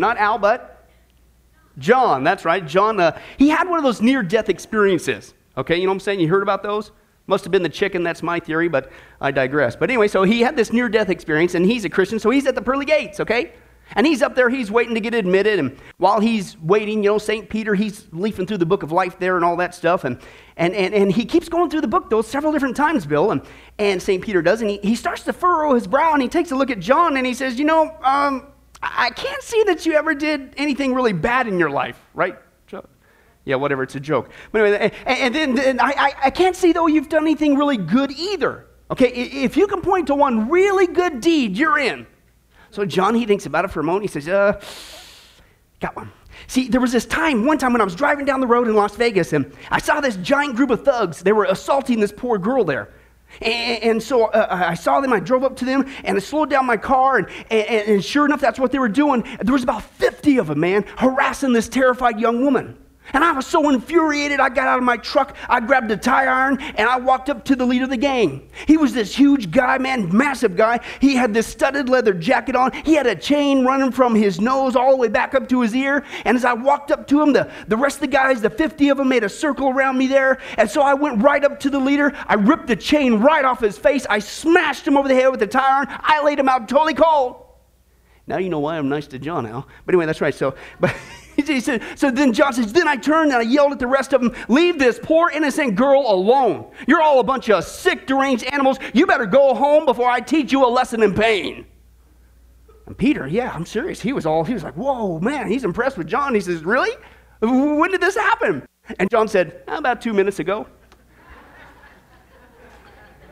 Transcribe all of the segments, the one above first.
Not Al, but John. That's right. John, uh, he had one of those near death experiences. Okay, you know what I'm saying? You heard about those? Must have been the chicken, that's my theory, but I digress. But anyway, so he had this near death experience, and he's a Christian, so he's at the pearly gates, okay? And he's up there, he's waiting to get admitted. And while he's waiting, you know, St. Peter, he's leafing through the book of life there and all that stuff. And, and, and, and he keeps going through the book, though, several different times, Bill. And, and St. Peter does. And he, he starts to furrow his brow and he takes a look at John and he says, You know, um, I can't see that you ever did anything really bad in your life, right? Yeah, whatever, it's a joke. But anyway, and, and then I, I, I can't see, though, you've done anything really good either. Okay, if you can point to one really good deed, you're in. So John, he thinks about it for a moment. He says, uh, got one. See, there was this time, one time when I was driving down the road in Las Vegas, and I saw this giant group of thugs. They were assaulting this poor girl there. And, so uh, I saw them, I drove up to them, and I slowed down my car, and, and, and sure enough, that's what they were doing. There was about 50 of them, man, harassing this terrified young woman. And I was so infuriated, I got out of my truck, I grabbed a tire iron, and I walked up to the leader of the gang. He was this huge guy, man, massive guy. He had this studded leather jacket on. He had a chain running from his nose all the way back up to his ear. And as I walked up to him, the, the rest of the guys, the 50 of them, made a circle around me there. And so I went right up to the leader. I ripped the chain right off his face. I smashed him over the head with the tire iron. I laid him out totally cold. Now you know why I'm nice to John Al. But anyway, that's right. So, but. He said, so then John says, Then I turned and I yelled at the rest of them, Leave this poor innocent girl alone. You're all a bunch of sick, deranged animals. You better go home before I teach you a lesson in pain. And Peter, yeah, I'm serious. He was all, he was like, Whoa, man, he's impressed with John. He says, Really? When did this happen? And John said, About two minutes ago.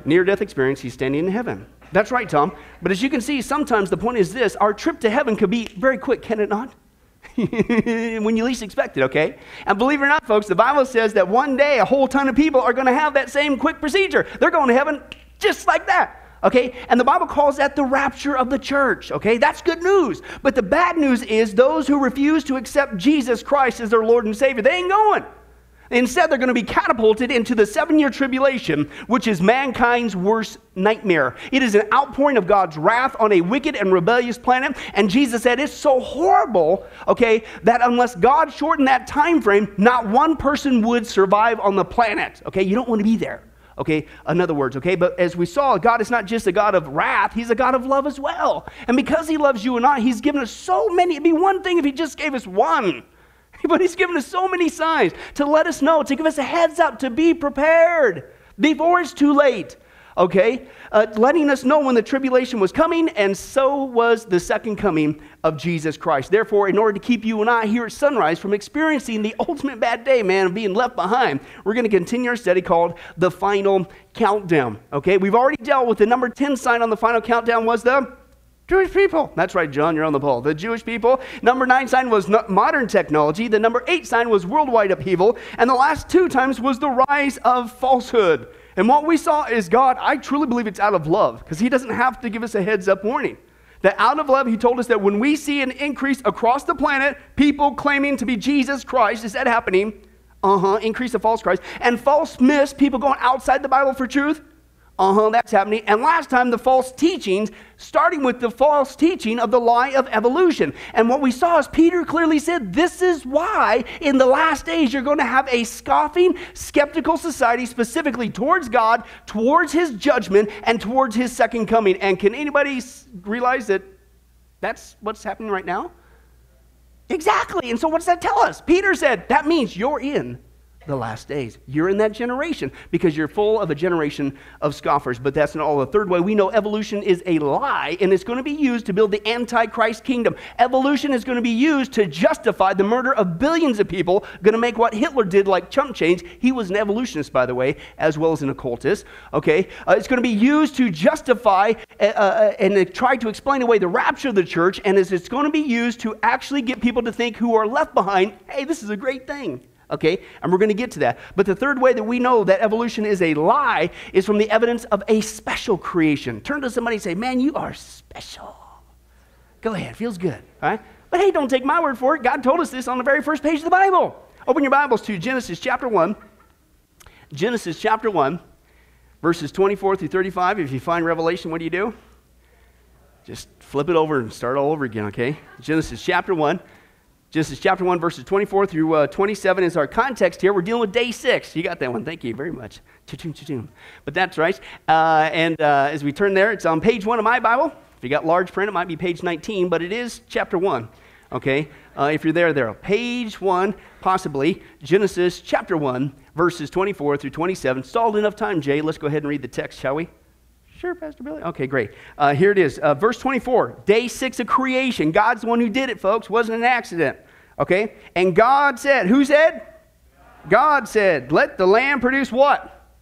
Near death experience, he's standing in heaven. That's right, Tom. But as you can see, sometimes the point is this our trip to heaven could be very quick, can it not? when you least expect it, okay? And believe it or not, folks, the Bible says that one day a whole ton of people are going to have that same quick procedure. They're going to heaven just like that. Okay? And the Bible calls that the rapture of the church. Okay? That's good news. But the bad news is those who refuse to accept Jesus Christ as their Lord and Savior, they ain't going. Instead, they're going to be catapulted into the seven year tribulation, which is mankind's worst nightmare. It is an outpouring of God's wrath on a wicked and rebellious planet. And Jesus said it's so horrible, okay, that unless God shortened that time frame, not one person would survive on the planet. Okay, you don't want to be there. Okay, in other words, okay, but as we saw, God is not just a God of wrath, He's a God of love as well. And because He loves you and I, He's given us so many. It'd be one thing if He just gave us one. But he's given us so many signs to let us know, to give us a heads up, to be prepared before it's too late. Okay? Uh, letting us know when the tribulation was coming, and so was the second coming of Jesus Christ. Therefore, in order to keep you and I here at sunrise from experiencing the ultimate bad day, man, of being left behind, we're going to continue our study called The Final Countdown. Okay? We've already dealt with the number 10 sign on the final countdown was the Jewish people. That's right, John, you're on the ball. The Jewish people. Number nine sign was modern technology. The number eight sign was worldwide upheaval. And the last two times was the rise of falsehood. And what we saw is God, I truly believe it's out of love, because He doesn't have to give us a heads up warning. That out of love, He told us that when we see an increase across the planet, people claiming to be Jesus Christ, is that happening? Uh huh, increase of false Christ. And false myths, people going outside the Bible for truth, uh huh, that's happening. And last time, the false teachings, starting with the false teaching of the lie of evolution. And what we saw is Peter clearly said, This is why in the last days you're going to have a scoffing, skeptical society, specifically towards God, towards his judgment, and towards his second coming. And can anybody realize that that's what's happening right now? Exactly. And so, what does that tell us? Peter said, That means you're in the last days. You're in that generation because you're full of a generation of scoffers. But that's not all. The third way, we know evolution is a lie and it's going to be used to build the Antichrist kingdom. Evolution is going to be used to justify the murder of billions of people, going to make what Hitler did like chump change. He was an evolutionist, by the way, as well as an occultist. Okay? Uh, it's going to be used to justify uh, uh, and try to explain away the rapture of the church, and it's going to be used to actually get people to think who are left behind hey, this is a great thing. Okay? And we're going to get to that. But the third way that we know that evolution is a lie is from the evidence of a special creation. Turn to somebody and say, Man, you are special. Go ahead, feels good. All right? But hey, don't take my word for it. God told us this on the very first page of the Bible. Open your Bibles to Genesis chapter 1. Genesis chapter 1, verses 24 through 35. If you find Revelation, what do you do? Just flip it over and start all over again, okay? Genesis chapter 1. Genesis chapter 1, verses 24 through uh, 27 is our context here. We're dealing with day six. You got that one. Thank you very much. Cha-ching, cha-ching. But that's right. Uh, and uh, as we turn there, it's on page one of my Bible. If you got large print, it might be page 19, but it is chapter 1. Okay? Uh, if you're there, there. Page 1, possibly, Genesis chapter 1, verses 24 through 27. Stalled enough time, Jay. Let's go ahead and read the text, shall we? Sure, Pastor Billy. Okay, great. Uh, here it is. Uh, verse 24, day six of creation. God's the one who did it, folks. Wasn't an accident. Okay? And God said, who said? God said, let the land produce what?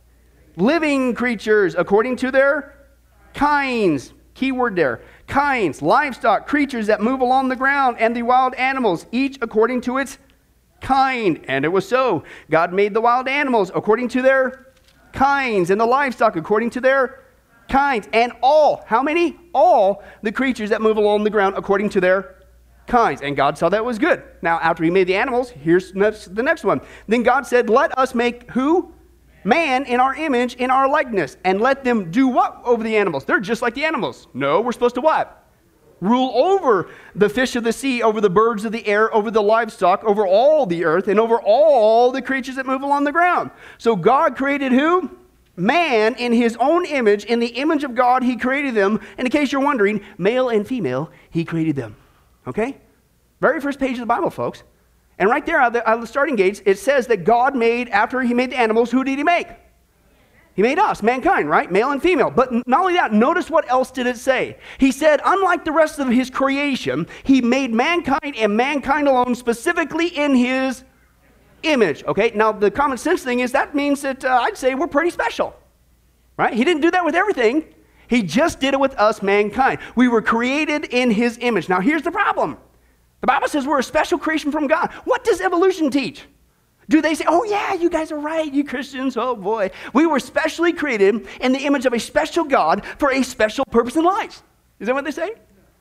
Living creatures according to their kinds. Key word there. Kinds, livestock, creatures that move along the ground, and the wild animals, each according to its kind. And it was so. God made the wild animals according to their kinds, and the livestock according to their kinds, and all, how many? All the creatures that move along the ground according to their kinds. And God saw that was good. Now, after he made the animals, here's the next one. Then God said, Let us make who? Man in our image, in our likeness, and let them do what over the animals? They're just like the animals. No, we're supposed to what? Rule over the fish of the sea, over the birds of the air, over the livestock, over all the earth, and over all the creatures that move along the ground. So God created who? Man in his own image, in the image of God, he created them. And in case you're wondering, male and female, he created them. Okay? Very first page of the Bible, folks. And right there at the, the starting gates, it says that God made, after he made the animals, who did he make? He made us, mankind, right? Male and female. But not only that, notice what else did it say. He said, unlike the rest of his creation, he made mankind and mankind alone specifically in his image. Okay, now the common sense thing is that means that uh, I'd say we're pretty special, right? He didn't do that with everything, he just did it with us, mankind. We were created in his image. Now, here's the problem the Bible says we're a special creation from God. What does evolution teach? Do they say, oh, yeah, you guys are right, you Christians, oh boy. We were specially created in the image of a special God for a special purpose in life. Is that what they say?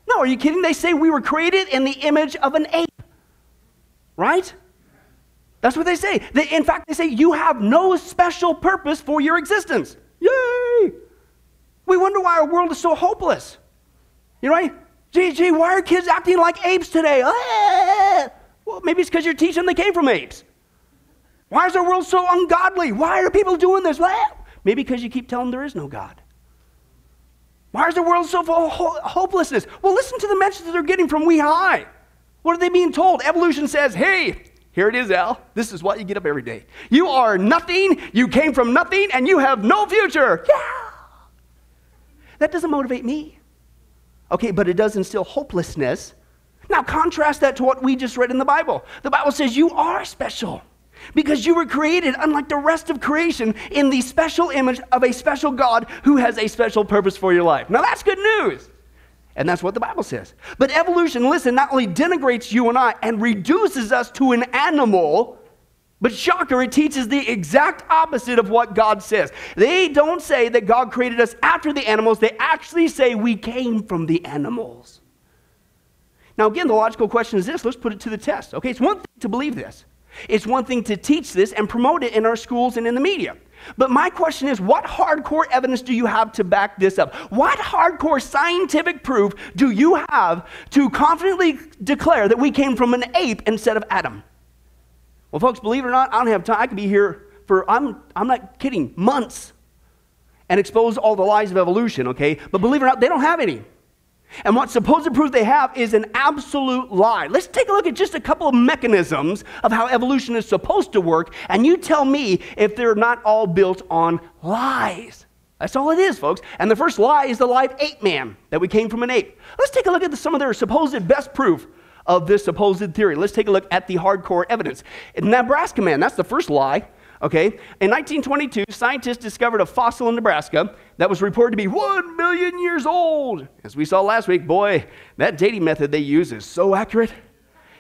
No, are you kidding? They say we were created in the image of an ape, right? That's what they say. They, in fact, they say you have no special purpose for your existence. Yay! We wonder why our world is so hopeless. You know, right? Gee, gee, why are kids acting like apes today? Ah! Well, maybe it's because you're teaching they came from apes. Why is our world so ungodly? Why are people doing this? Maybe because you keep telling them there is no God. Why is the world so full of hopelessness? Well, listen to the message that they're getting from We High. What are they being told? Evolution says, hey, here it is, Al. This is what you get up every day. You are nothing, you came from nothing, and you have no future. Yeah. That doesn't motivate me. Okay, but it does instill hopelessness. Now, contrast that to what we just read in the Bible. The Bible says you are special because you were created, unlike the rest of creation, in the special image of a special God who has a special purpose for your life. Now, that's good news. And that's what the Bible says. But evolution, listen, not only denigrates you and I and reduces us to an animal, but shocker, it teaches the exact opposite of what God says. They don't say that God created us after the animals, they actually say we came from the animals. Now, again, the logical question is this let's put it to the test. Okay, it's one thing to believe this, it's one thing to teach this and promote it in our schools and in the media. But my question is what hardcore evidence do you have to back this up? What hardcore scientific proof do you have to confidently declare that we came from an ape instead of Adam? Well, folks, believe it or not, I don't have time. I could be here for, I'm, I'm not kidding, months and expose all the lies of evolution, okay? But believe it or not, they don't have any. And what supposed proof they have is an absolute lie. Let's take a look at just a couple of mechanisms of how evolution is supposed to work, and you tell me if they're not all built on lies. That's all it is, folks. And the first lie is the lie of ape man, that we came from an ape. Let's take a look at the, some of their supposed best proof of this supposed theory. Let's take a look at the hardcore evidence. Nebraska man, that's the first lie. Okay? In 1922, scientists discovered a fossil in Nebraska that was reported to be 1 million years old. As we saw last week, boy, that dating method they use is so accurate.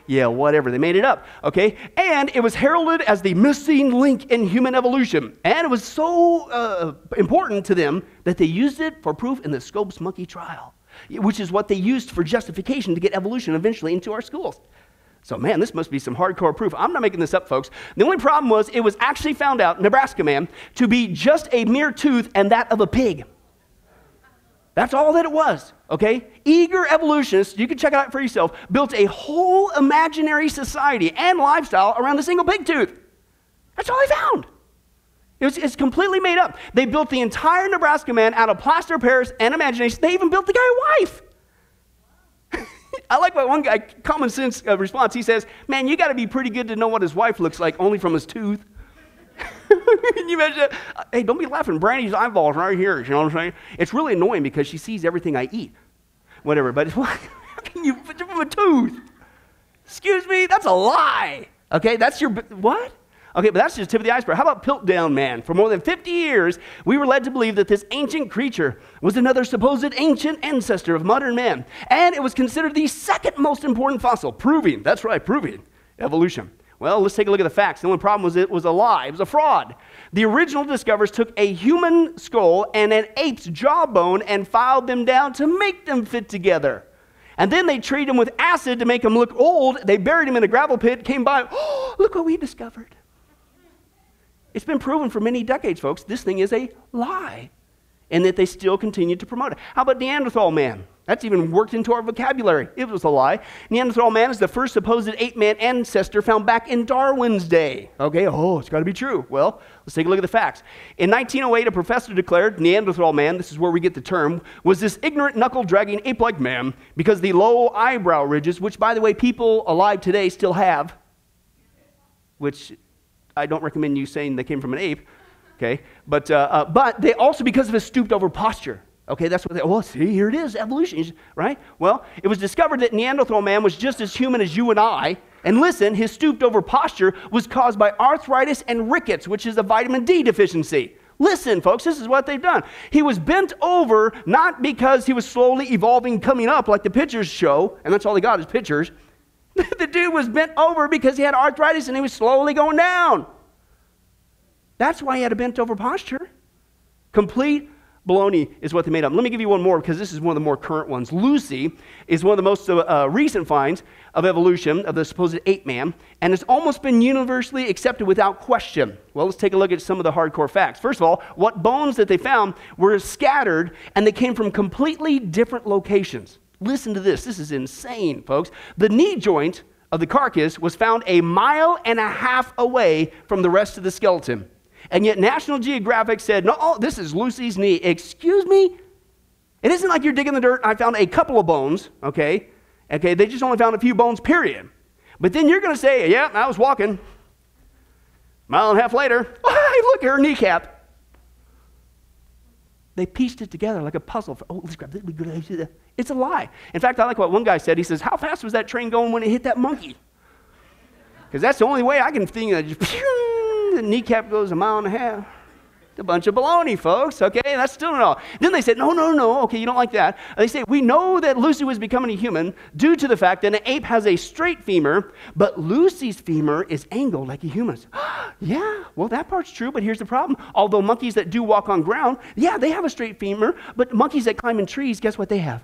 Yeah, whatever. They made it up. Okay? And it was heralded as the missing link in human evolution. And it was so uh, important to them that they used it for proof in the Scopes monkey trial, which is what they used for justification to get evolution eventually into our schools. So, man, this must be some hardcore proof. I'm not making this up, folks. The only problem was it was actually found out, Nebraska man, to be just a mere tooth and that of a pig. That's all that it was, okay? Eager evolutionists, you can check it out for yourself, built a whole imaginary society and lifestyle around a single pig tooth. That's all they found. It was, it's completely made up. They built the entire Nebraska man out of plaster of Paris and imagination. They even built the guy a wife. I like what one guy, common sense uh, response, he says, Man, you got to be pretty good to know what his wife looks like only from his tooth. Can you imagine? Hey, don't be laughing. Brandy's eyeballs right here. You know what I'm saying? It's really annoying because she sees everything I eat. Whatever. But how can you put from a tooth? Excuse me? That's a lie. Okay, that's your what? Okay, but that's just tip of the iceberg. How about Piltdown Man? For more than 50 years, we were led to believe that this ancient creature was another supposed ancient ancestor of modern man, and it was considered the second most important fossil, proving, that's right, proving evolution. Well, let's take a look at the facts. The only problem was it was a lie, it was a fraud. The original discoverers took a human skull and an ape's jawbone and filed them down to make them fit together. And then they treated them with acid to make them look old. They buried him in a gravel pit, came by, oh, look what we discovered. It's been proven for many decades, folks, this thing is a lie, and that they still continue to promote it. How about Neanderthal man? That's even worked into our vocabulary. It was a lie. Neanderthal man is the first supposed ape man ancestor found back in Darwin's day. Okay, oh, it's got to be true. Well, let's take a look at the facts. In 1908, a professor declared Neanderthal man, this is where we get the term, was this ignorant, knuckle dragging ape like man because the low eyebrow ridges, which, by the way, people alive today still have, which I don't recommend you saying they came from an ape, okay? But, uh, uh, but they also, because of his stooped over posture, Okay, that's what they, oh, see, here it is, evolution, right? Well, it was discovered that Neanderthal man was just as human as you and I. And listen, his stooped over posture was caused by arthritis and rickets, which is a vitamin D deficiency. Listen, folks, this is what they've done. He was bent over not because he was slowly evolving, coming up like the pictures show, and that's all he got is pictures. the dude was bent over because he had arthritis and he was slowly going down. That's why he had a bent over posture. Complete baloney is what they made up. Let me give you one more because this is one of the more current ones. Lucy is one of the most uh, uh, recent finds of evolution of the supposed ape man, and it's almost been universally accepted without question. Well, let's take a look at some of the hardcore facts. First of all, what bones that they found were scattered and they came from completely different locations. Listen to this. This is insane, folks. The knee joint of the carcass was found a mile and a half away from the rest of the skeleton. And yet National Geographic said, no, oh, this is Lucy's knee. Excuse me? It isn't like you're digging the dirt. I found a couple of bones, okay? Okay, they just only found a few bones, period. But then you're going to say, yeah, I was walking. Mile and a half later, oh, look, at her kneecap. They pieced it together like a puzzle. For, oh, let's grab this. It's a lie. In fact, I like what one guy said. He says, How fast was that train going when it hit that monkey? Because that's the only way I can think of it the kneecap goes a mile and a half. A bunch of baloney, folks. Okay, that's still no. Then they said, no, no, no. Okay, you don't like that. They say, we know that Lucy was becoming a human due to the fact that an ape has a straight femur, but Lucy's femur is angled like a human's. yeah, well, that part's true, but here's the problem. Although monkeys that do walk on ground, yeah, they have a straight femur, but monkeys that climb in trees, guess what they have?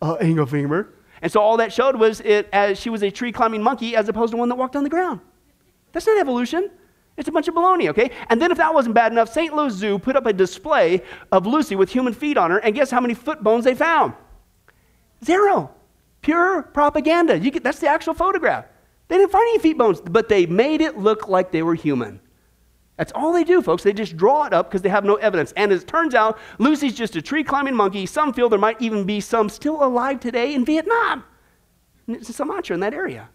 Uh, angle femur. And so all that showed was it as she was a tree climbing monkey as opposed to one that walked on the ground. That's not evolution. It's a bunch of baloney, okay? And then, if that wasn't bad enough, St. Louis Zoo put up a display of Lucy with human feet on her, and guess how many foot bones they found? Zero. Pure propaganda. You Get, that's the actual photograph. They didn't find any feet bones, but they made it look like they were human. That's all they do, folks. They just draw it up because they have no evidence. And as it turns out, Lucy's just a tree climbing monkey. Some feel there might even be some still alive today in Vietnam, Sumatra, in that area.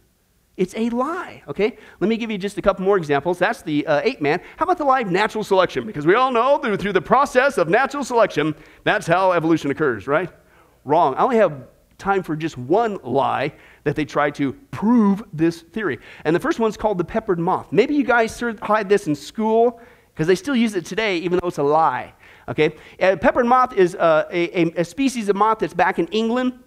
It's a lie, okay? Let me give you just a couple more examples. That's the uh, ape man. How about the lie of natural selection? Because we all know through, through the process of natural selection, that's how evolution occurs, right? Wrong. I only have time for just one lie that they try to prove this theory. And the first one's called the peppered moth. Maybe you guys hide this in school because they still use it today, even though it's a lie. Okay? Uh, peppered moth is uh, a, a, a species of moth that's back in England.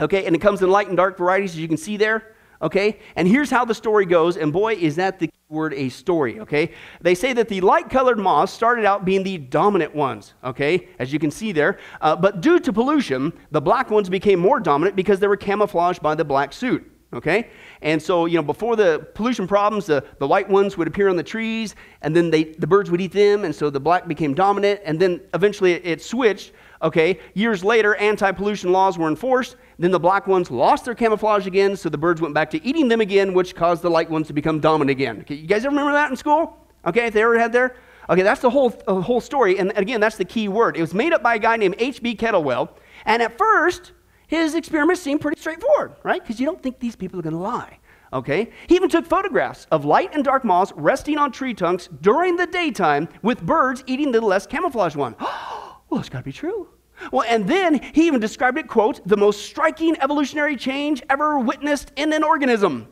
Okay? And it comes in light and dark varieties, as you can see there okay? And here's how the story goes, and boy, is that the word a story, okay? They say that the light colored moths started out being the dominant ones, okay, as you can see there. Uh, but due to pollution, the black ones became more dominant because they were camouflaged by the black soot. Okay? And so, you know, before the pollution problems, the, the white ones would appear on the trees, and then they, the birds would eat them, and so the black became dominant, and then eventually it, it switched Okay, years later, anti pollution laws were enforced. Then the black ones lost their camouflage again, so the birds went back to eating them again, which caused the light ones to become dominant again. Okay, you guys ever remember that in school? Okay, if they ever had there? Okay, that's the whole, uh, whole story. And again, that's the key word. It was made up by a guy named H.B. Kettlewell. And at first, his experiments seemed pretty straightforward, right? Because you don't think these people are going to lie. Okay? He even took photographs of light and dark moths resting on tree trunks during the daytime with birds eating the less camouflaged one. well, it's got to be true. Well, and then he even described it, quote, the most striking evolutionary change ever witnessed in an organism.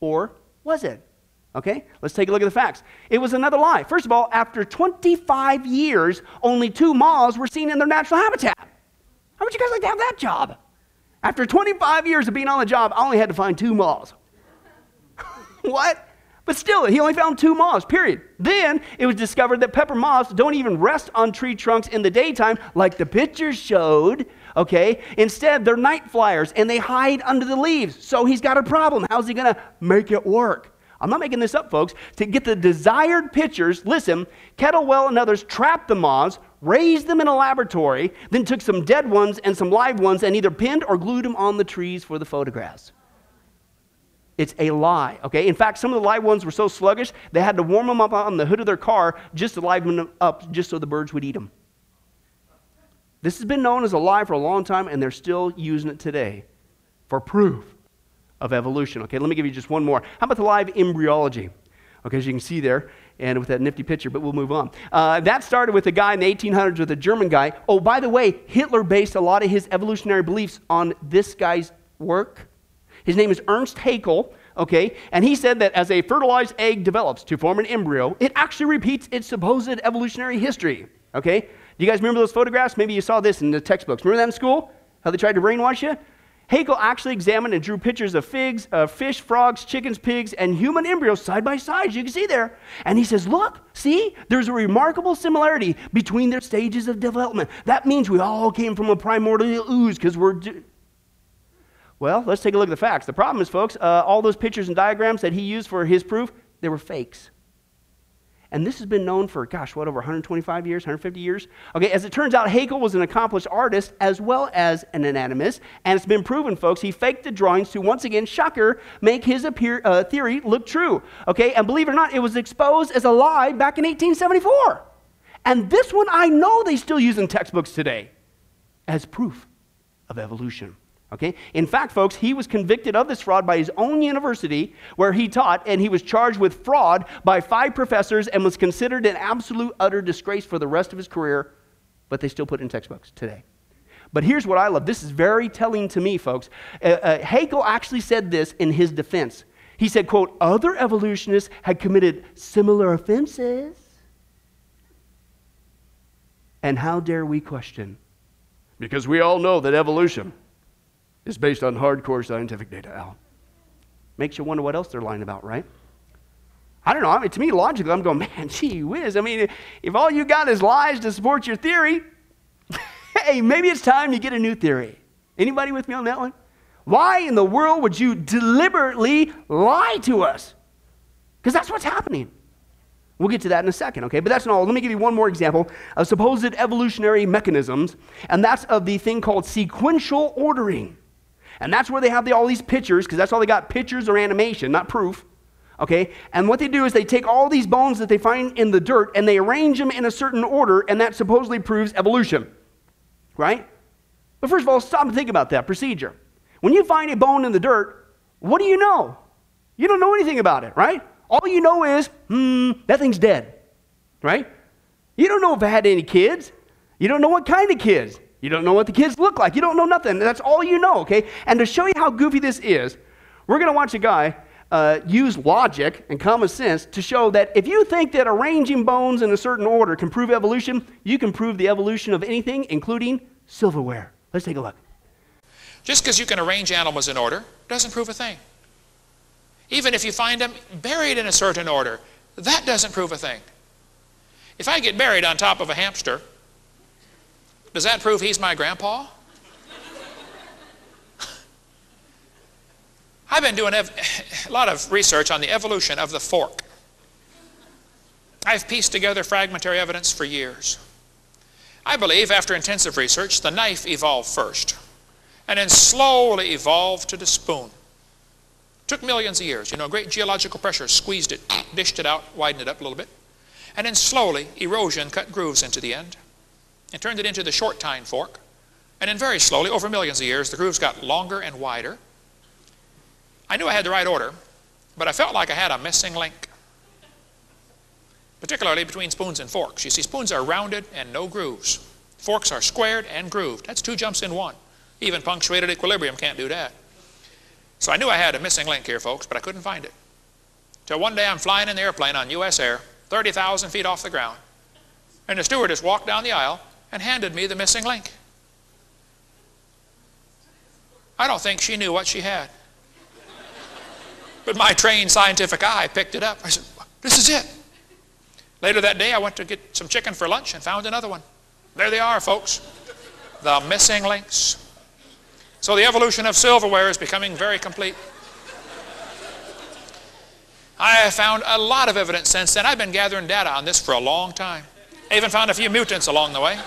Or was it? Okay, let's take a look at the facts. It was another lie. First of all, after 25 years, only two moths were seen in their natural habitat. How would you guys like to have that job? After 25 years of being on the job, I only had to find two moths. what? But still, he only found two moths, period. Then it was discovered that pepper moths don't even rest on tree trunks in the daytime like the pictures showed, okay? Instead, they're night flyers and they hide under the leaves. So he's got a problem. How's he to make it work? I'm not making this up, folks. To get the desired pictures, listen, Kettlewell and others trapped the moths, raised them in a laboratory, then took some dead ones and some live ones and either pinned or glued them on the trees for the photographs. It's a lie, okay? In fact, some of the live ones were so sluggish, they had to warm them up on the hood of their car just to liven them up, just so the birds would eat them. This has been known as a lie for a long time, and they're still using it today for proof of evolution. Okay, let me give you just one more. How about the live embryology? Okay, as you can see there, and with that nifty picture, but we'll move on. Uh, that started with a guy in the 1800s with a German guy. Oh, by the way, Hitler based a lot of his evolutionary beliefs on this guy's work. His name is Ernst Haeckel, okay? And he said that as a fertilized egg develops to form an embryo, it actually repeats its supposed evolutionary history, okay? Do you guys remember those photographs? Maybe you saw this in the textbooks. Remember that in school? How they tried to brainwash you? Haeckel actually examined and drew pictures of figs, uh, fish, frogs, chickens, pigs, and human embryos side by side. You can see there. And he says, Look, see, there's a remarkable similarity between their stages of development. That means we all came from a primordial ooze because we're. Well, let's take a look at the facts. The problem is, folks, uh, all those pictures and diagrams that he used for his proof, they were fakes. And this has been known for, gosh, what, over 125 years, 150 years? Okay, as it turns out, Haeckel was an accomplished artist as well as an anatomist. And it's been proven, folks, he faked the drawings to, once again, shocker, make his appear, uh, theory look true. Okay, and believe it or not, it was exposed as a lie back in 1874. And this one I know they still use in textbooks today as proof of evolution. Okay? In fact, folks, he was convicted of this fraud by his own university where he taught, and he was charged with fraud by five professors and was considered an absolute utter disgrace for the rest of his career, but they still put in textbooks today. But here's what I love. This is very telling to me, folks. Uh, uh, Haeckel actually said this in his defense. He said, quote, other evolutionists had committed similar offenses. And how dare we question? Because we all know that evolution is based on hardcore scientific data, Al. Makes you wonder what else they're lying about, right? I don't know. I mean, to me, logically, I'm going, man, gee whiz. I mean, if all you got is lies to support your theory, hey, maybe it's time you get a new theory. Anybody with me on that one? Why in the world would you deliberately lie to us? Because that's what's happening. We'll get to that in a second, okay? But that's not all. Let me give you one more example of supposed evolutionary mechanisms, and that's of the thing called sequential ordering. And that's where they have the, all these pictures, because that's all they got pictures or animation, not proof. Okay? And what they do is they take all these bones that they find in the dirt and they arrange them in a certain order, and that supposedly proves evolution. Right? But first of all, stop and think about that procedure. When you find a bone in the dirt, what do you know? You don't know anything about it, right? All you know is, hmm, that thing's dead, right? You don't know if it had any kids. You don't know what kind of kids. You don't know what the kids look like. You don't know nothing. That's all you know, okay? And to show you how goofy this is, we're going to watch a guy uh, use logic and common sense to show that if you think that arranging bones in a certain order can prove evolution, you can prove the evolution of anything, including silverware. Let's take a look. Just because you can arrange animals in order doesn't prove a thing. Even if you find them buried in a certain order, that doesn't prove a thing. If I get buried on top of a hamster, does that prove he's my grandpa? I've been doing a lot of research on the evolution of the fork. I've pieced together fragmentary evidence for years. I believe after intensive research, the knife evolved first and then slowly evolved to the spoon. Took millions of years. You know, great geological pressure squeezed it, dished it out, widened it up a little bit. And then slowly, erosion cut grooves into the end and turned it into the short tine fork. And then very slowly, over millions of years, the grooves got longer and wider. I knew I had the right order, but I felt like I had a missing link, particularly between spoons and forks. You see, spoons are rounded and no grooves. Forks are squared and grooved. That's two jumps in one. Even punctuated equilibrium can't do that. So I knew I had a missing link here, folks, but I couldn't find it. Till one day I'm flying in the airplane on US Air, 30,000 feet off the ground, and the stewardess walked down the aisle and handed me the missing link. I don't think she knew what she had. But my trained scientific eye picked it up. I said, This is it. Later that day, I went to get some chicken for lunch and found another one. There they are, folks. The missing links. So the evolution of silverware is becoming very complete. I have found a lot of evidence since then. I've been gathering data on this for a long time. I even found a few mutants along the way.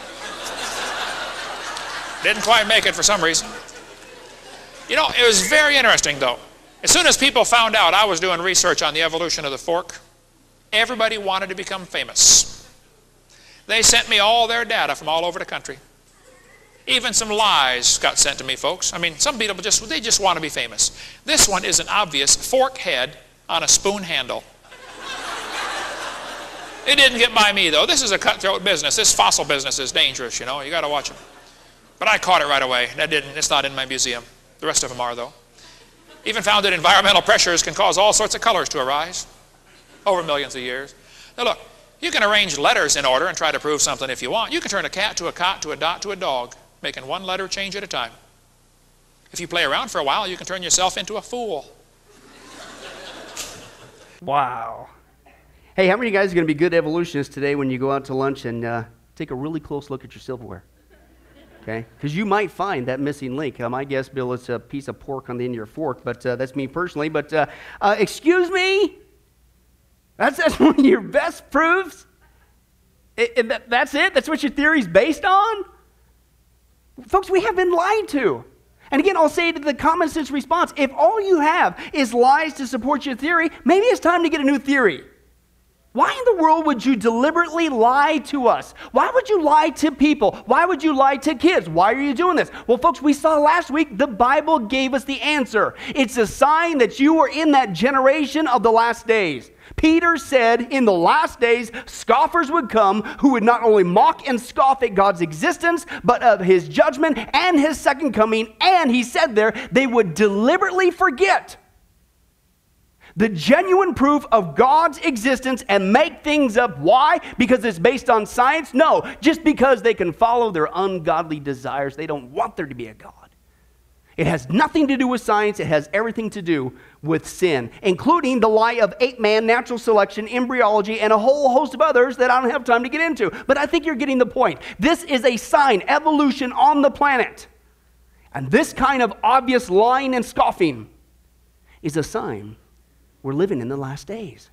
Didn't quite make it for some reason. You know, it was very interesting though. As soon as people found out I was doing research on the evolution of the fork, everybody wanted to become famous. They sent me all their data from all over the country. Even some lies got sent to me, folks. I mean, some people just, they just want to be famous. This one is an obvious fork head on a spoon handle. It didn't get by me, though. This is a cutthroat business. This fossil business is dangerous, you know. You got to watch them. But I caught it right away. That didn't, it's not in my museum. The rest of them are, though. Even found that environmental pressures can cause all sorts of colors to arise over millions of years. Now, look, you can arrange letters in order and try to prove something if you want. You can turn a cat to a cot to a dot to a dog making one letter change at a time. If you play around for a while, you can turn yourself into a fool. Wow. Hey, how many of you guys are going to be good evolutionists today when you go out to lunch and uh, take a really close look at your silverware? Okay? Because you might find that missing link. Uh, my guess, Bill, it's a piece of pork on the end of your fork, but uh, that's me personally. But uh, uh, excuse me? That's, that's one of your best proofs? It, it, that, that's it? That's what your theory's based on? Folks, we have been lied to. And again, I'll say to the common sense response if all you have is lies to support your theory, maybe it's time to get a new theory. Why in the world would you deliberately lie to us? Why would you lie to people? Why would you lie to kids? Why are you doing this? Well, folks, we saw last week the Bible gave us the answer. It's a sign that you are in that generation of the last days. Peter said in the last days, scoffers would come who would not only mock and scoff at God's existence, but of his judgment and his second coming. And he said there, they would deliberately forget the genuine proof of God's existence and make things up. Why? Because it's based on science? No, just because they can follow their ungodly desires. They don't want there to be a God. It has nothing to do with science, it has everything to do with sin, including the lie of ape man, natural selection, embryology, and a whole host of others that I don't have time to get into. But I think you're getting the point. This is a sign, evolution on the planet. And this kind of obvious lying and scoffing is a sign we're living in the last days.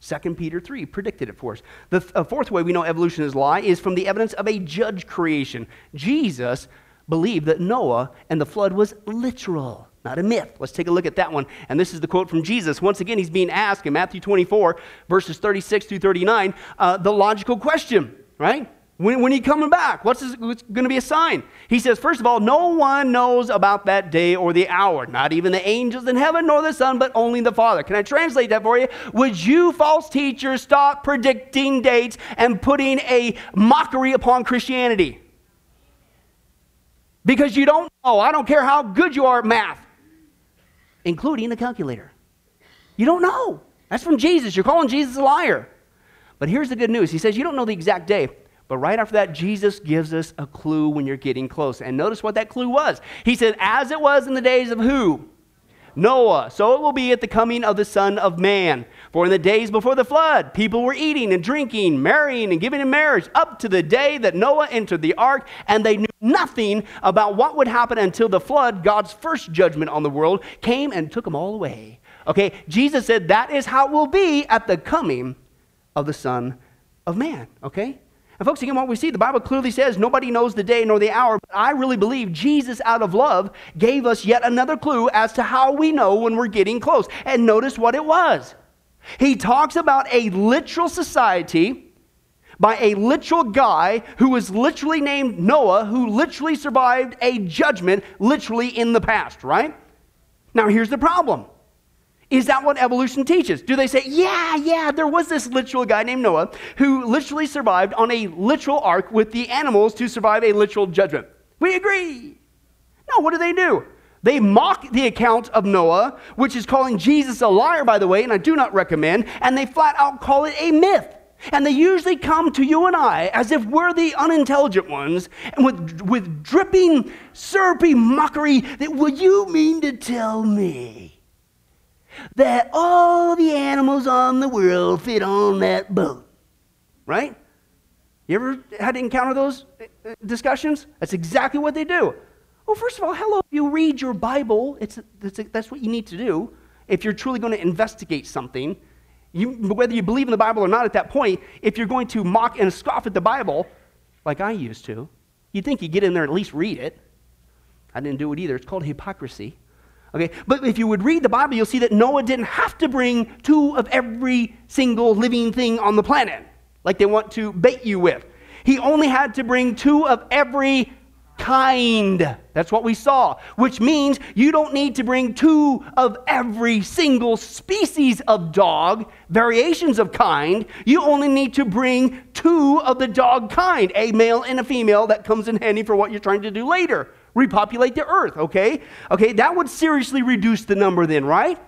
2 Peter 3 predicted it for us. The th- fourth way we know evolution is lie is from the evidence of a judge creation. Jesus believed that Noah and the flood was literal, not a myth. Let's take a look at that one. And this is the quote from Jesus. Once again, he's being asked in Matthew 24, verses 36 through 39, uh, the logical question, right? When, when he coming back? What's, what's going to be a sign? He says, first of all, no one knows about that day or the hour, not even the angels in heaven nor the Son, but only the Father. Can I translate that for you? Would you, false teachers, stop predicting dates and putting a mockery upon Christianity? because you don't know. I don't care how good you are at math, including the calculator. You don't know. That's from Jesus. You're calling Jesus a liar. But here's the good news He says, You don't know the exact day. But right after that, Jesus gives us a clue when you're getting close. And notice what that clue was. He said, As it was in the days of who? Noah. So it will be at the coming of the Son of Man. For in the days before the flood, people were eating and drinking, marrying and giving in marriage, up to the day that Noah entered the ark, and they knew nothing about what would happen until the flood, God's first judgment on the world, came and took them all away. Okay, Jesus said that is how it will be at the coming of the Son of Man. Okay? And folks, again, what we see, the Bible clearly says nobody knows the day nor the hour. But I really believe Jesus, out of love, gave us yet another clue as to how we know when we're getting close. And notice what it was. He talks about a literal society by a literal guy who was literally named Noah, who literally survived a judgment literally in the past, right? Now, here's the problem. Is that what evolution teaches? Do they say, yeah, yeah, there was this literal guy named Noah who literally survived on a literal ark with the animals to survive a literal judgment? We agree. No, what do they do? They mock the account of Noah, which is calling Jesus a liar, by the way, and I do not recommend, and they flat out call it a myth. And they usually come to you and I as if we're the unintelligent ones, and with, with dripping, syrupy mockery that, will you mean to tell me that all the animals on the world fit on that boat? Right? You ever had to encounter those uh, discussions? That's exactly what they do. Well, first of all, hello, you read your Bible. It's, that's, that's what you need to do if you're truly going to investigate something. You, whether you believe in the Bible or not at that point, if you're going to mock and scoff at the Bible, like I used to, you'd think you'd get in there and at least read it. I didn't do it either. It's called hypocrisy. Okay, but if you would read the Bible, you'll see that Noah didn't have to bring two of every single living thing on the planet, like they want to bait you with. He only had to bring two of every kind. That's what we saw, which means you don't need to bring two of every single species of dog, variations of kind. You only need to bring two of the dog kind, a male and a female. That comes in handy for what you're trying to do later. Repopulate the earth, okay? Okay, that would seriously reduce the number then, right?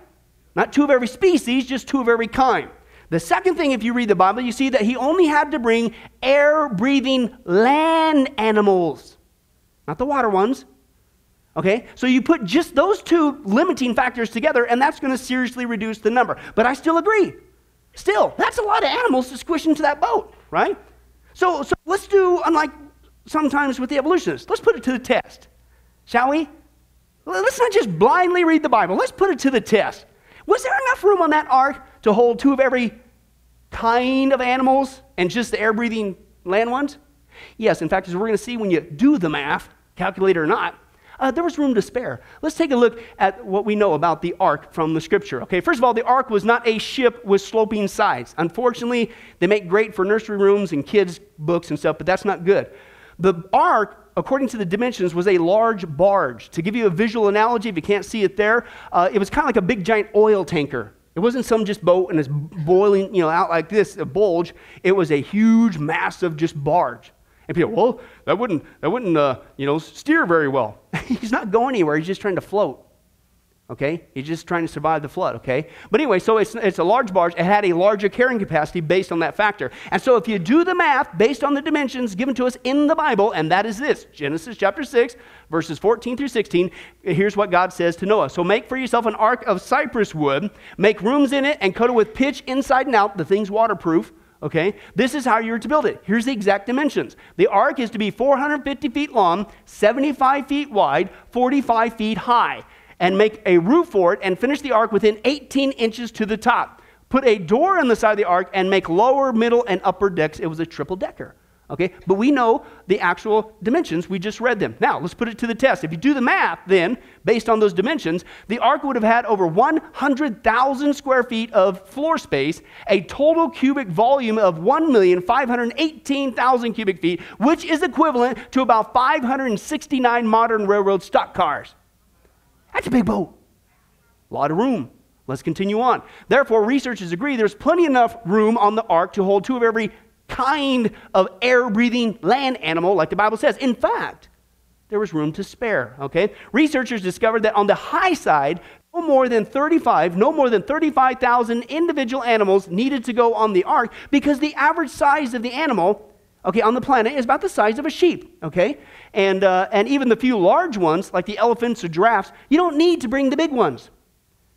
Not two of every species, just two of every kind. The second thing, if you read the Bible, you see that he only had to bring air breathing land animals not the water ones. Okay? So you put just those two limiting factors together, and that's going to seriously reduce the number. But I still agree. Still, that's a lot of animals to squish into that boat, right? So, so let's do, unlike sometimes with the evolutionists, let's put it to the test. Shall we? Let's not just blindly read the Bible. Let's put it to the test. Was there enough room on that ark to hold two of every kind of animals and just the air breathing land ones? Yes, in fact, as we're going to see when you do the math, calculator or not, uh, there was room to spare. Let's take a look at what we know about the ark from the scripture. Okay, first of all, the ark was not a ship with sloping sides. Unfortunately, they make great for nursery rooms and kids' books and stuff, but that's not good. The ark, according to the dimensions, was a large barge. To give you a visual analogy, if you can't see it there, uh, it was kind of like a big giant oil tanker. It wasn't some just boat and it's boiling, you know, out like this, a bulge. It was a huge, massive, just barge. And people, well, that wouldn't, that wouldn't uh, you know, steer very well. he's not going anywhere. He's just trying to float. Okay? He's just trying to survive the flood, okay? But anyway, so it's, it's a large barge. It had a larger carrying capacity based on that factor. And so if you do the math based on the dimensions given to us in the Bible, and that is this Genesis chapter 6, verses 14 through 16, here's what God says to Noah. So make for yourself an ark of cypress wood, make rooms in it, and coat it with pitch inside and out. The thing's waterproof. Okay? This is how you're to build it. Here's the exact dimensions. The ark is to be 450 feet long, 75 feet wide, 45 feet high, and make a roof for it and finish the ark within 18 inches to the top. Put a door on the side of the ark and make lower, middle, and upper decks. It was a triple decker. Okay? But we know the actual dimensions. We just read them. Now, let's put it to the test. If you do the math, then, based on those dimensions, the ark would have had over 100,000 square feet of floor space, a total cubic volume of 1,518,000 cubic feet, which is equivalent to about 569 modern railroad stock cars. That's a big boat. A lot of room. Let's continue on. Therefore, researchers agree there's plenty enough room on the ark to hold two of every kind of air breathing land animal, like the Bible says. In fact, there was room to spare, okay? Researchers discovered that on the high side, no more than 35, no more than 35,000 individual animals needed to go on the ark because the average size of the animal, okay, on the planet is about the size of a sheep, okay? And, uh, and even the few large ones, like the elephants or giraffes, you don't need to bring the big ones.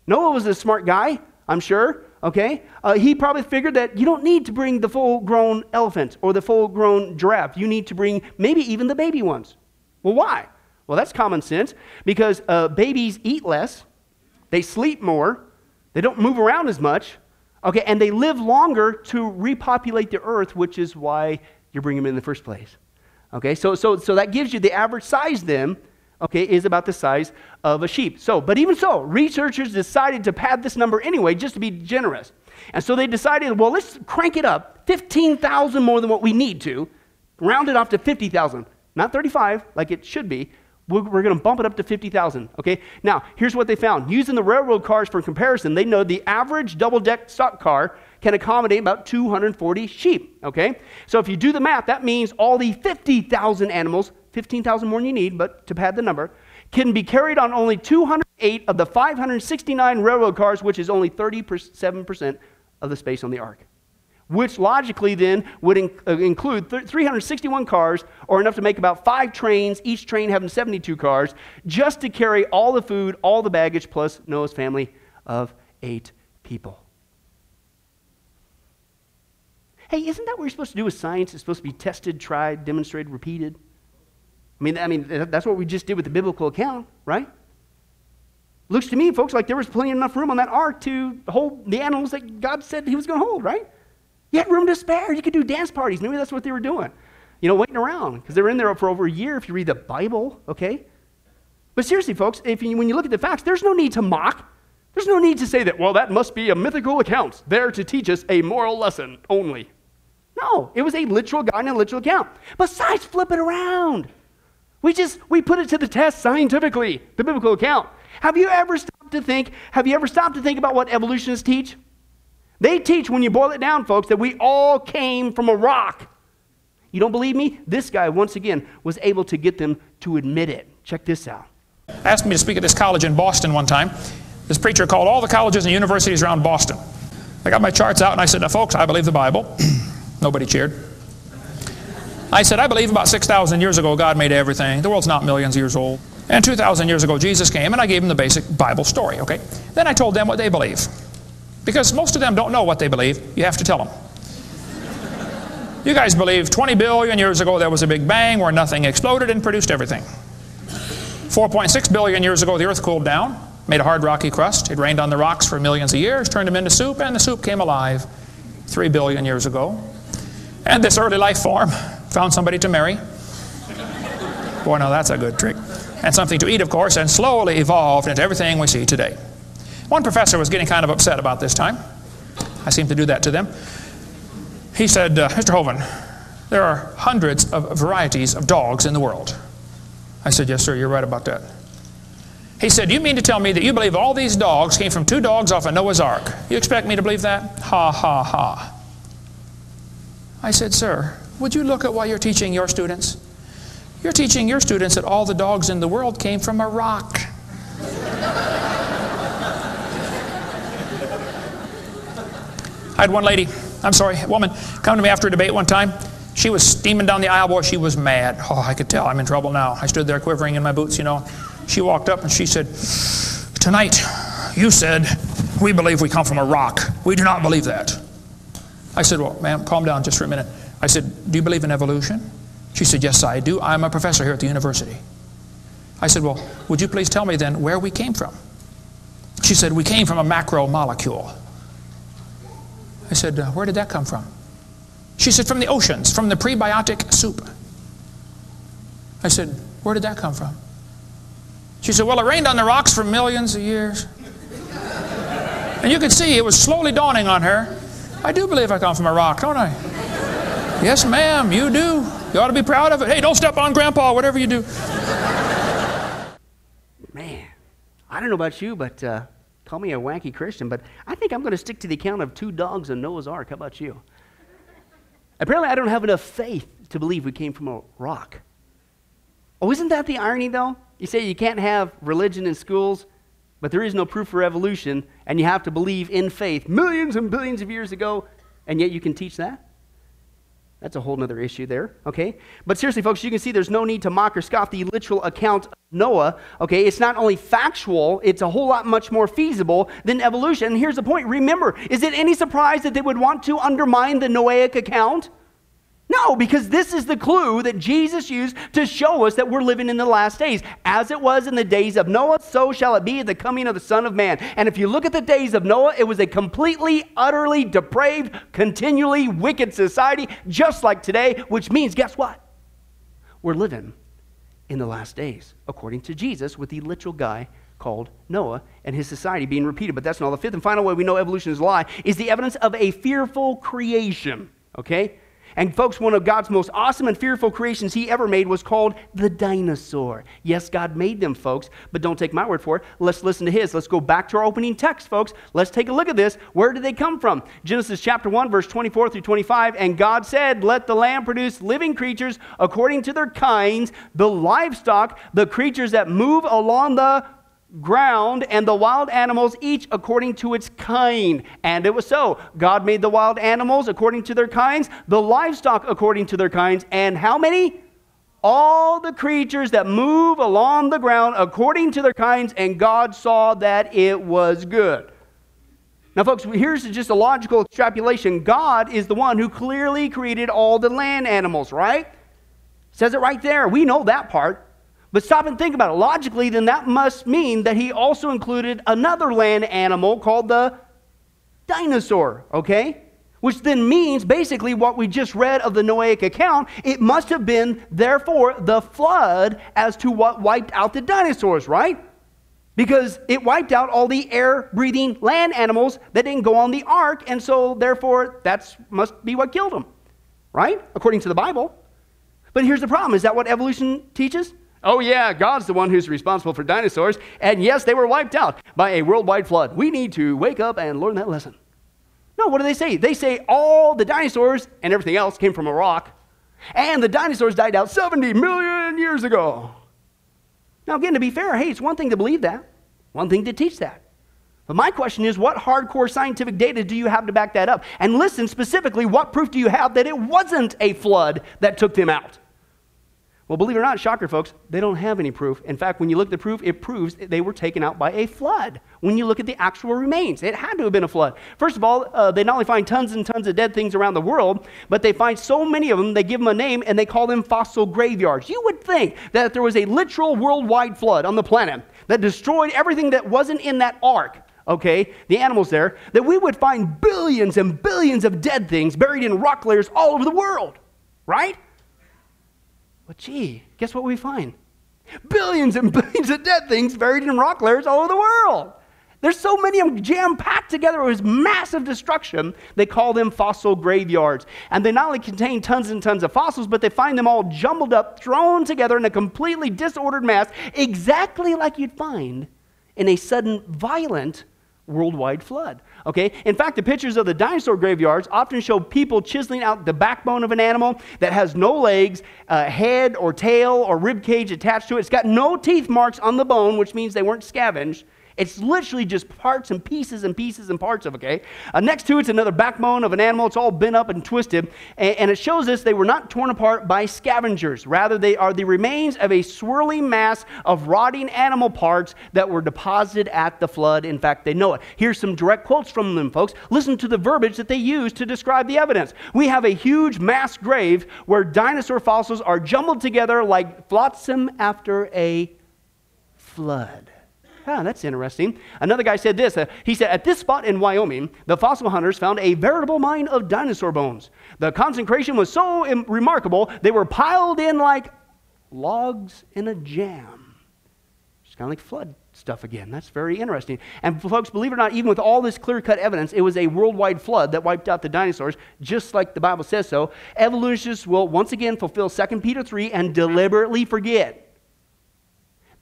Noah was a smart guy, I'm sure okay? Uh, he probably figured that you don't need to bring the full grown elephant or the full grown giraffe. You need to bring maybe even the baby ones. Well, why? Well, that's common sense because uh, babies eat less, they sleep more, they don't move around as much, okay, and they live longer to repopulate the earth, which is why you bring them in the first place. Okay, so, so, so that gives you the average size then, okay, is about the size of a sheep. So, but even so, researchers decided to pad this number anyway just to be generous. And so they decided, well, let's crank it up 15,000 more than what we need to, round it off to 50,000. Not 35 like it should be. We're, we're going to bump it up to 50,000. Okay? Now, here's what they found. Using the railroad cars for comparison, they know the average double deck stock car can accommodate about 240 sheep. Okay? So if you do the math, that means all the 50,000 animals, 15,000 more than you need, but to pad the number, can be carried on only 208 of the 569 railroad cars, which is only 37% of the space on the ark. Which logically then would in, uh, include th- 361 cars, or enough to make about five trains, each train having 72 cars, just to carry all the food, all the baggage, plus Noah's family of eight people. Hey, isn't that what you're supposed to do with science? It's supposed to be tested, tried, demonstrated, repeated. I mean, I mean, that's what we just did with the biblical account, right? Looks to me, folks, like there was plenty enough room on that ark to hold the animals that God said He was going to hold, right? You had room to spare. You could do dance parties. Maybe that's what they were doing, you know, waiting around because they were in there for over a year if you read the Bible, okay? But seriously, folks, if you, when you look at the facts, there's no need to mock. There's no need to say that, well, that must be a mythical account there to teach us a moral lesson only. No, it was a literal God and a literal account. Besides, flip it around. We just, we put it to the test scientifically, the biblical account. Have you ever stopped to think, have you ever stopped to think about what evolutionists teach? They teach, when you boil it down, folks, that we all came from a rock. You don't believe me? This guy, once again, was able to get them to admit it. Check this out. Asked me to speak at this college in Boston one time. This preacher called all the colleges and universities around Boston. I got my charts out and I said, Now, folks, I believe the Bible. Nobody cheered. I said, I believe about 6,000 years ago God made everything. The world's not millions of years old. And 2,000 years ago Jesus came and I gave them the basic Bible story, okay? Then I told them what they believe. Because most of them don't know what they believe. You have to tell them. You guys believe 20 billion years ago there was a big bang where nothing exploded and produced everything. 4.6 billion years ago the earth cooled down, made a hard rocky crust. It rained on the rocks for millions of years, turned them into soup, and the soup came alive 3 billion years ago. And this early life form found somebody to marry. Boy, now that's a good trick. And something to eat, of course, and slowly evolved into everything we see today. One professor was getting kind of upset about this time. I seem to do that to them. He said, uh, Mr. Hovind, there are hundreds of varieties of dogs in the world. I said, Yes, sir, you're right about that. He said, You mean to tell me that you believe all these dogs came from two dogs off of Noah's Ark? You expect me to believe that? Ha, ha, ha. I said, Sir, would you look at what you're teaching your students? You're teaching your students that all the dogs in the world came from a rock. Had one lady, I'm sorry, woman, come to me after a debate one time. She was steaming down the aisle, boy, she was mad. Oh, I could tell I'm in trouble now. I stood there quivering in my boots, you know. She walked up and she said, Tonight, you said, we believe we come from a rock. We do not believe that. I said, Well, ma'am, calm down just for a minute. I said, Do you believe in evolution? She said, Yes, I do. I'm a professor here at the university. I said, Well, would you please tell me then where we came from? She said, We came from a macromolecule. I said, uh, Where did that come from? She said, From the oceans, from the prebiotic soup. I said, Where did that come from? She said, Well, it rained on the rocks for millions of years. And you could see it was slowly dawning on her I do believe I come from a rock, don't I? yes, ma'am, you do. You ought to be proud of it. Hey, don't step on Grandpa, whatever you do. Man, I don't know about you, but uh, call me a wacky Christian, but I think I'm going to stick to the account of two dogs and Noah's Ark. How about you? Apparently, I don't have enough faith to believe we came from a rock. Oh, isn't that the irony, though? You say you can't have religion in schools, but there is no proof for evolution, and you have to believe in faith millions and billions of years ago, and yet you can teach that? That's a whole other issue there, okay? But seriously, folks, you can see there's no need to mock or scoff the literal account of Noah, okay? It's not only factual, it's a whole lot much more feasible than evolution. And here's the point remember, is it any surprise that they would want to undermine the Noahic account? No, because this is the clue that Jesus used to show us that we're living in the last days. As it was in the days of Noah, so shall it be at the coming of the Son of Man. And if you look at the days of Noah, it was a completely, utterly depraved, continually wicked society, just like today, which means, guess what? We're living in the last days, according to Jesus, with the literal guy called Noah and his society being repeated. But that's not all. the fifth and final way we know evolution is a lie, is the evidence of a fearful creation. Okay? And folks, one of God's most awesome and fearful creations he ever made was called the dinosaur. Yes, God made them, folks, but don't take my word for it. Let's listen to his. Let's go back to our opening text, folks. Let's take a look at this. Where did they come from? Genesis chapter 1, verse 24 through 25. And God said, Let the land produce living creatures according to their kinds, the livestock, the creatures that move along the ground and the wild animals each according to its kind. And it was so. God made the wild animals according to their kinds, the livestock according to their kinds, and how many? All the creatures that move along the ground according to their kinds, and God saw that it was good. Now, folks, here's just a logical extrapolation. God is the one who clearly created all the land animals, right? Says it right there. We know that part. But stop and think about it. Logically, then that must mean that he also included another land animal called the dinosaur, okay? Which then means basically what we just read of the Noahic account, it must have been, therefore, the flood as to what wiped out the dinosaurs, right? Because it wiped out all the air breathing land animals that didn't go on the ark, and so therefore that must be what killed them, right? According to the Bible. But here's the problem is that what evolution teaches? Oh, yeah, God's the one who's responsible for dinosaurs. And yes, they were wiped out by a worldwide flood. We need to wake up and learn that lesson. No, what do they say? They say all the dinosaurs and everything else came from a rock. And the dinosaurs died out 70 million years ago. Now, again, to be fair, hey, it's one thing to believe that, one thing to teach that. But my question is, what hardcore scientific data do you have to back that up? And listen specifically, what proof do you have that it wasn't a flood that took them out? Well, believe it or not, shocker, folks, they don't have any proof. In fact, when you look at the proof, it proves they were taken out by a flood. When you look at the actual remains, it had to have been a flood. First of all, uh, they not only find tons and tons of dead things around the world, but they find so many of them, they give them a name and they call them fossil graveyards. You would think that there was a literal worldwide flood on the planet that destroyed everything that wasn't in that ark, okay, the animals there, that we would find billions and billions of dead things buried in rock layers all over the world, right? Well, gee, guess what we find? Billions and billions of dead things buried in rock layers all over the world. There's so many of them jam packed together. It was massive destruction. They call them fossil graveyards. And they not only contain tons and tons of fossils, but they find them all jumbled up, thrown together in a completely disordered mass, exactly like you'd find in a sudden violent worldwide flood. Okay? In fact, the pictures of the dinosaur graveyards often show people chiseling out the backbone of an animal that has no legs, uh, head or tail or rib cage attached to it. It's got no teeth marks on the bone, which means they weren't scavenged. It's literally just parts and pieces and pieces and parts of, okay? Uh, next to it's another backbone of an animal. It's all bent up and twisted. And, and, it shows us they were not torn apart by scavengers. Rather, they are the remains of a swirling mass of rotting animal parts that were deposited at the flood. In fact, they know it. Here's some direct quotes from them, folks. Listen to the verbiage that they use to describe the evidence. We have a huge mass grave where dinosaur fossils are jumbled together like flotsam after a flood. Ah, that's interesting. Another guy said this. Uh, he said, At this spot in Wyoming, the fossil hunters found a veritable mine of dinosaur bones. The concentration was so Im- remarkable, they were piled in like logs in a jam. It's kind of like flood stuff again. That's very interesting. And folks, believe it or not, even with all this clear cut evidence, it was a worldwide flood that wiped out the dinosaurs, just like the Bible says so. Evolutionists will once again fulfill 2 Peter 3 and deliberately forget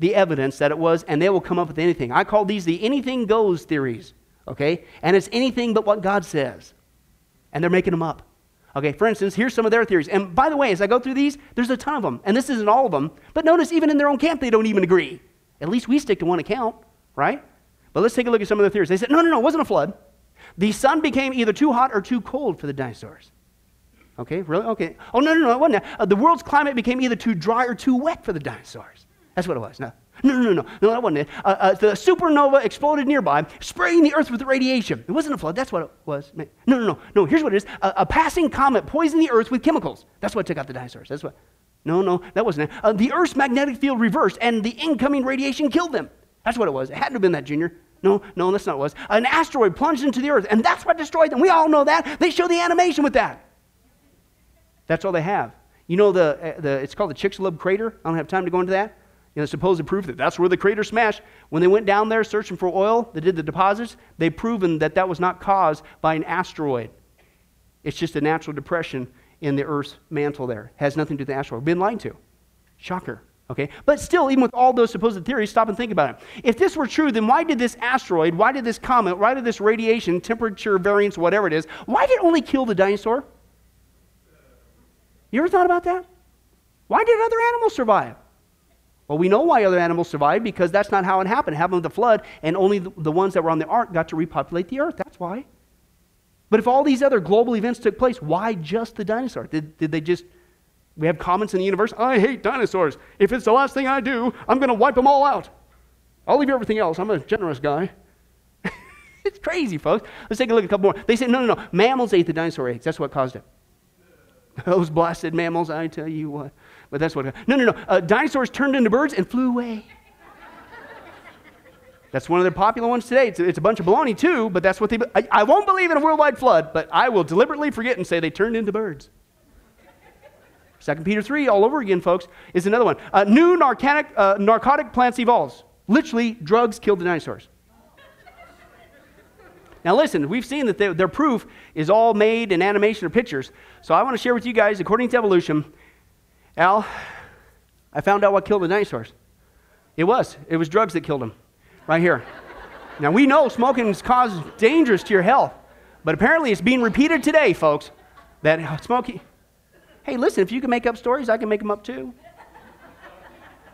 the evidence that it was, and they will come up with anything. I call these the anything goes theories, okay? And it's anything but what God says. And they're making them up. Okay, for instance, here's some of their theories. And by the way, as I go through these, there's a ton of them. And this isn't all of them. But notice, even in their own camp, they don't even agree. At least we stick to one account, right? But let's take a look at some of their theories. They said, no, no, no, it wasn't a flood. The sun became either too hot or too cold for the dinosaurs. Okay, really? Okay. Oh, no, no, no, it wasn't. Uh, the world's climate became either too dry or too wet for the dinosaurs. That's what it was. No, No, no, no, no, that wasn't it. Uh, uh, the supernova exploded nearby, spraying the earth with radiation. It wasn't a flood, that's what it was. No, no, no, no, here's what it is. A, a passing comet poisoned the earth with chemicals. That's what took out the dinosaurs. That's what. No, no, that wasn't it. Uh, the earth's magnetic field reversed, and the incoming radiation killed them. That's what it was. It hadn't have been that, Junior. No, no, that's not what it was. An asteroid plunged into the earth, and that's what destroyed them. We all know that. They show the animation with that. That's all they have. You know, the, uh, the, it's called the Chicxulub crater. I don't have time to go into that. You know, supposed proof that that's where the crater smashed. When they went down there searching for oil, they did the deposits, They've proven that that was not caused by an asteroid. It's just a natural depression in the Earth's mantle there. It has nothing to do with the asteroid. Been lied to. Shocker. Okay? But still, even with all those supposed theories, stop and think about it. If this were true, then why did this asteroid, why did this comet, why did this radiation, temperature variance, whatever it is, why did it only kill the dinosaur? You ever thought about that? Why did other animals survive? Well, we know why other animals survived because that's not how it happened. It happened with the flood, and only the, the ones that were on the ark got to repopulate the earth. That's why. But if all these other global events took place, why just the dinosaur? Did, did they just, we have comments in the universe, I hate dinosaurs. If it's the last thing I do, I'm going to wipe them all out. I'll leave everything else. I'm a generous guy. it's crazy, folks. Let's take a look at a couple more. They say, no, no, no. Mammals ate the dinosaur eggs. That's what caused it. Those blasted mammals, I tell you what. But that's what. No, no, no. Uh, dinosaurs turned into birds and flew away. That's one of their popular ones today. It's, it's a bunch of baloney, too, but that's what they. I, I, won't believe in a worldwide flood, but I will deliberately forget and say they turned into birds. 2 Peter 3, all over again, folks, is another one. Uh, new narcotic, uh, narcotic plants evolves. Literally, drugs killed the dinosaurs. Now, listen, we've seen that they, their proof is all made in animation or pictures. So I want to share with you guys, according to evolution, Al, I found out what killed the dinosaurs. It was. It was drugs that killed them right here. Now, we know smoking is cause dangerous to your health, but apparently it's being repeated today, folks, that smoking. Hey, listen, if you can make up stories, I can make them up too.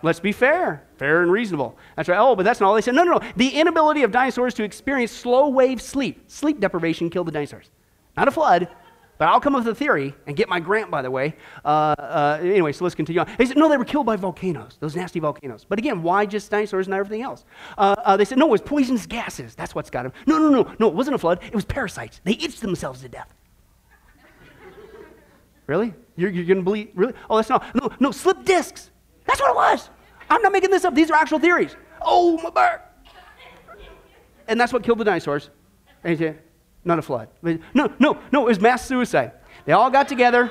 Let's be fair, fair and reasonable. That's right. Oh, but that's not all they said. No, no, no. The inability of dinosaurs to experience slow wave sleep, sleep deprivation, killed the dinosaurs. Not a flood, but I'll come up with a theory and get my grant, by the way. Uh, uh, anyway, so let's continue on. They said, no, they were killed by volcanoes, those nasty volcanoes. But again, why just dinosaurs and everything else? Uh, uh they said, no, it was poisonous gases. That's what's got them. No, no, no, no, it wasn't a flood. It was parasites. They itched themselves to death. really? You're, you're going to believe? Really? Oh, that's not. No, no, slip discs. That's what it was. I'm not making this up. These are actual theories. Oh, my back. And that's what killed the dinosaurs. Not a flood. No, no, no, it was mass suicide. They all got together.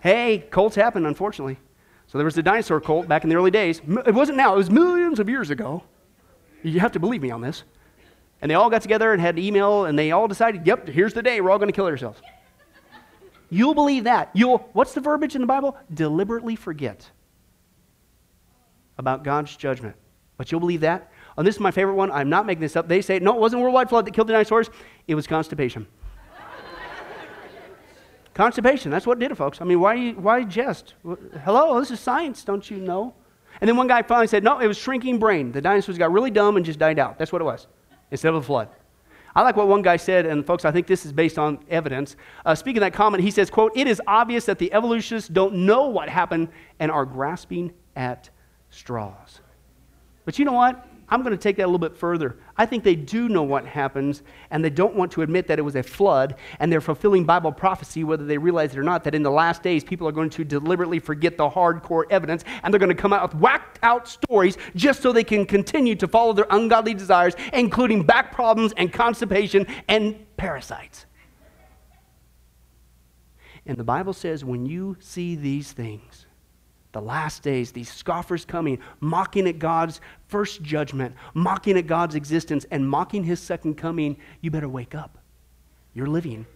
Hey, cults happen, unfortunately. So there was the dinosaur cult back in the early days. It wasn't now, it was millions of years ago. You have to believe me on this. And they all got together and had an email, and they all decided, yep, here's the day, we're all going to kill ourselves. You'll believe that. You'll, what's the verbiage in the Bible? Deliberately forget about God's judgment. But you'll believe that? And this is my favorite one. I'm not making this up. They say, no, it wasn't worldwide flood that killed the dinosaurs. It was constipation. constipation. That's what did it, folks. I mean, why, why jest? Hello, this is science, don't you know? And then one guy finally said, no, it was shrinking brain. The dinosaurs got really dumb and just died out. That's what it was, instead of a flood. I like what one guy said, and folks, I think this is based on evidence. Uh, speaking that comment, he says, quote, it is obvious that the evolutionists don't know what happened and are grasping at straws. But you know what? I'm going to take that a little bit further. I think they do know what happens, and they don't want to admit that it was a flood, and they're fulfilling Bible prophecy, whether they realize it or not, that in the last days, people are going to deliberately forget the hardcore evidence, and they're going to come out with whacked out stories just so they can continue to follow their ungodly desires, including back problems and constipation and parasites. And the Bible says when you see these things, the last days, these scoffers coming, mocking at God's first judgment, mocking at God's existence, and mocking his second coming, you better wake up. You're living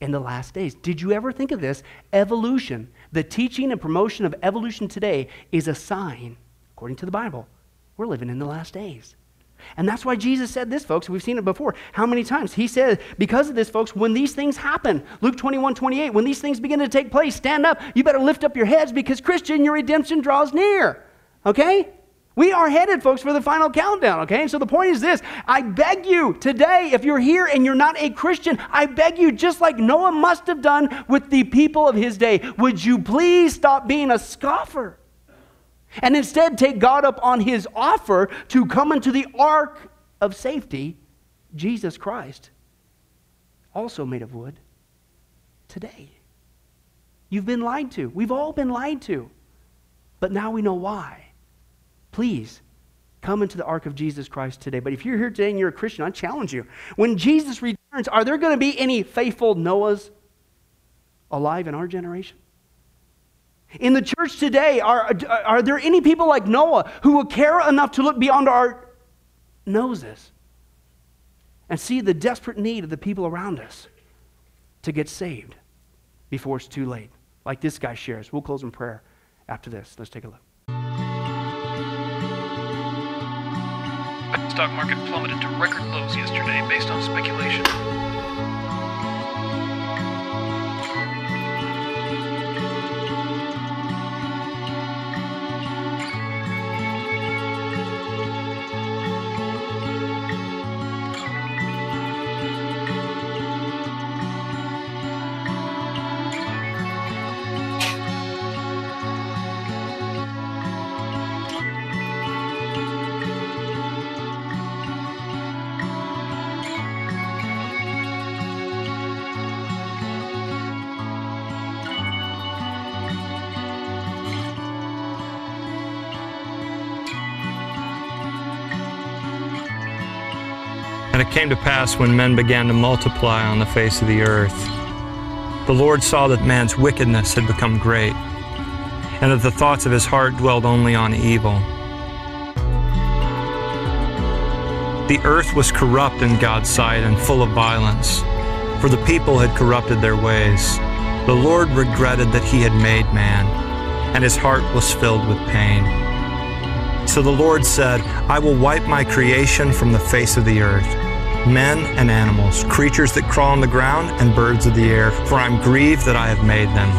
in the last days. Did you ever think of this? Evolution, the teaching and promotion of evolution today is a sign, according to the Bible, we're living in the last days. And that's why Jesus said this, folks. We've seen it before. How many times? He said, because of this, folks, when these things happen, Luke 21, 28, when these things begin to take place, stand up. You better lift up your heads because, Christian, your redemption draws near. Okay? We are headed, folks, for the final countdown, okay? And so the point is this I beg you today, if you're here and you're not a Christian, I beg you, just like Noah must have done with the people of his day, would you please stop being a scoffer? And instead take God up on his offer to come into the ark of safety, Jesus Christ, also made of wood, today. You've been lied to. We've all been lied to. But now we know why. Please come into the ark of Jesus Christ today. But if you're here today and you're a Christian, I challenge you. When Jesus returns, are there going to be any faithful Noahs alive in our generation? In the church today, are, are there any people like Noah who will care enough to look beyond our noses and see the desperate need of the people around us to get saved before it's too late? Like this guy shares. We'll close in prayer after this. Let's take a look. The stock market plummeted to record lows yesterday based on speculation. Came to pass when men began to multiply on the face of the earth, the Lord saw that man's wickedness had become great, and that the thoughts of his heart dwelled only on evil. The earth was corrupt in God's sight and full of violence, for the people had corrupted their ways. The Lord regretted that he had made man, and his heart was filled with pain. So the Lord said, I will wipe my creation from the face of the earth men and animals, creatures that crawl on the ground, and birds of the air, for I am grieved that I have made them.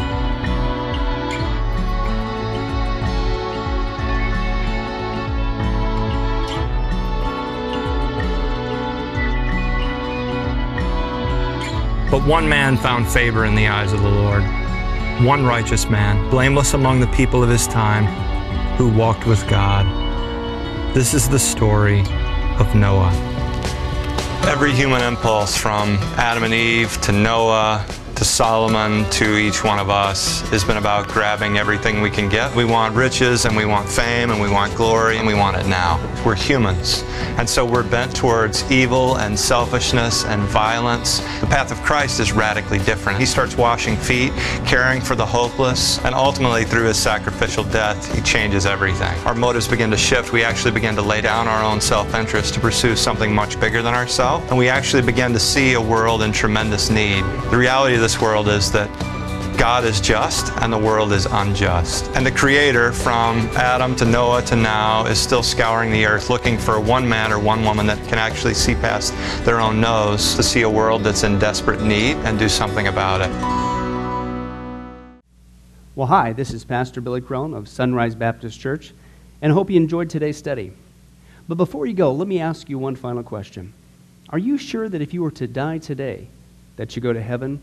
But one man found favor in the eyes of the Lord, one righteous man, blameless among the people of his time, who walked with God. This is the story of Noah. Every human impulse from Adam and Eve to Noah to Solomon to each one of us has been about grabbing everything we can get. We want riches and we want fame and we want glory and we want it now. We're humans. And so we're bent towards evil and selfishness and violence. The path of Christ is radically different. He starts washing feet, caring for the hopeless, and ultimately through his sacrificial death, he changes everything. Our motives begin to shift. We actually begin to lay down our own self-interest to pursue something much bigger than ourselves. And we actually begin to see a world in tremendous need. The reality of this world is that God is just and the world is unjust. And the Creator, from Adam to Noah to now, is still scouring the earth looking for one man or one woman that can actually see past their own nose to see a world that's in desperate need and do something about it. Well, hi, this is Pastor Billy Crone of Sunrise Baptist Church, and I hope you enjoyed today's study. But before you go, let me ask you one final question. Are you sure that if you were to die today, that you go to heaven